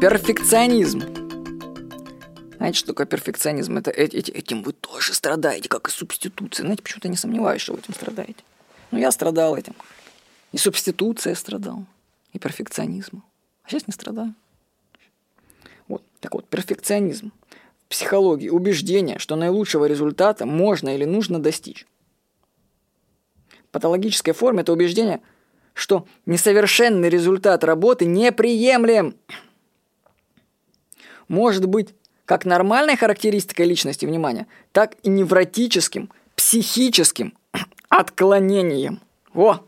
Перфекционизм. Знаете, что такое перфекционизм? Это эти, этим вы тоже страдаете, как и субституция. Знаете, почему-то не сомневаюсь, что вы этим страдаете. Ну, я страдал этим. И субституция страдал, и перфекционизмом. А сейчас не страдаю. Вот, так вот, перфекционизм. В психологии убеждение, что наилучшего результата можно или нужно достичь. В патологической форме это убеждение, что несовершенный результат работы неприемлем. Может быть как нормальной характеристикой личности, внимания, так и невротическим, психическим отклонением. О,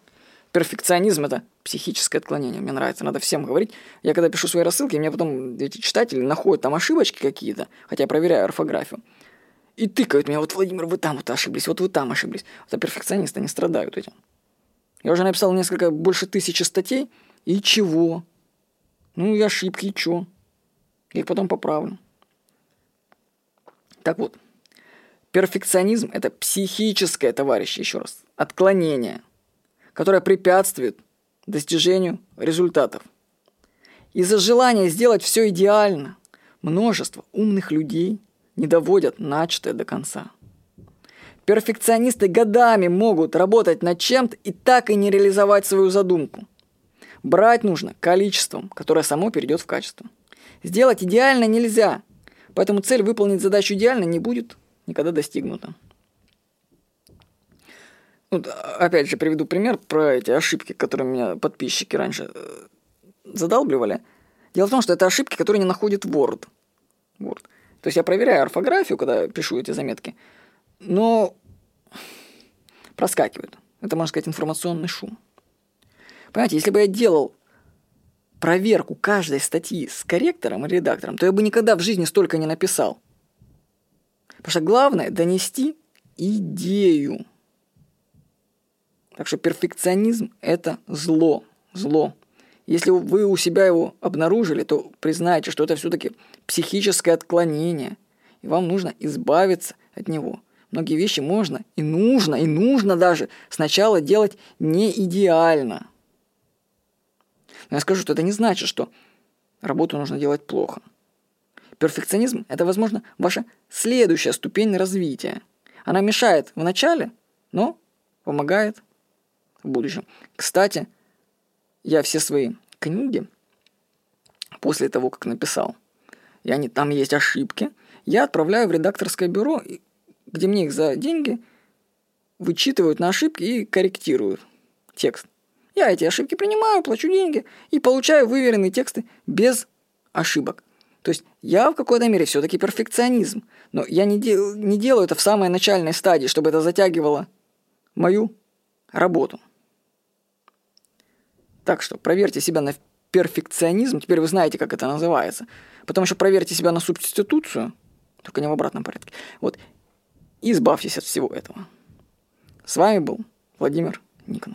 перфекционизм – это психическое отклонение. Мне нравится, надо всем говорить. Я когда пишу свои рассылки, мне потом эти читатели находят там ошибочки какие-то, хотя я проверяю орфографию. И тыкают меня, вот, Владимир, вы там вот ошиблись, вот вы там ошиблись. Вот перфекционисты не страдают этим. Я уже написал несколько, больше тысячи статей, и чего? Ну, и ошибки, и чё? Я их потом поправлю. Так вот, перфекционизм – это психическое, товарищи, еще раз, отклонение, которое препятствует достижению результатов. Из-за желания сделать все идеально множество умных людей не доводят начатое до конца. Перфекционисты годами могут работать над чем-то и так и не реализовать свою задумку. Брать нужно количеством, которое само перейдет в качество. Сделать идеально нельзя, поэтому цель выполнить задачу идеально не будет никогда достигнута. Вот, опять же, приведу пример про эти ошибки, которые меня подписчики раньше э, задалбливали. Дело в том, что это ошибки, которые не находит Word. Word. То есть я проверяю орфографию, когда пишу эти заметки, но проскакивают. Это, можно сказать, информационный шум. Понимаете, если бы я делал проверку каждой статьи с корректором и редактором, то я бы никогда в жизни столько не написал. Потому что главное – донести идею. Так что перфекционизм – это зло. Зло. Если вы у себя его обнаружили, то признайте, что это все-таки психическое отклонение, и вам нужно избавиться от него. Многие вещи можно и нужно, и нужно даже сначала делать не идеально. Но я скажу, что это не значит, что работу нужно делать плохо. Перфекционизм – это, возможно, ваша следующая ступень развития. Она мешает в начале, но помогает в будущем. Кстати, я все свои книги после того, как написал, и они, там есть ошибки, я отправляю в редакторское бюро, где мне их за деньги вычитывают на ошибки и корректируют текст. Я эти ошибки принимаю, плачу деньги и получаю выверенные тексты без ошибок. То есть я в какой-то мере все-таки перфекционизм, но я не, дел, не делаю это в самой начальной стадии, чтобы это затягивало мою работу. Так что проверьте себя на перфекционизм, теперь вы знаете, как это называется. Потом еще проверьте себя на субституцию, только не в обратном порядке. Вот, и избавьтесь от всего этого. С вами был Владимир Никонов.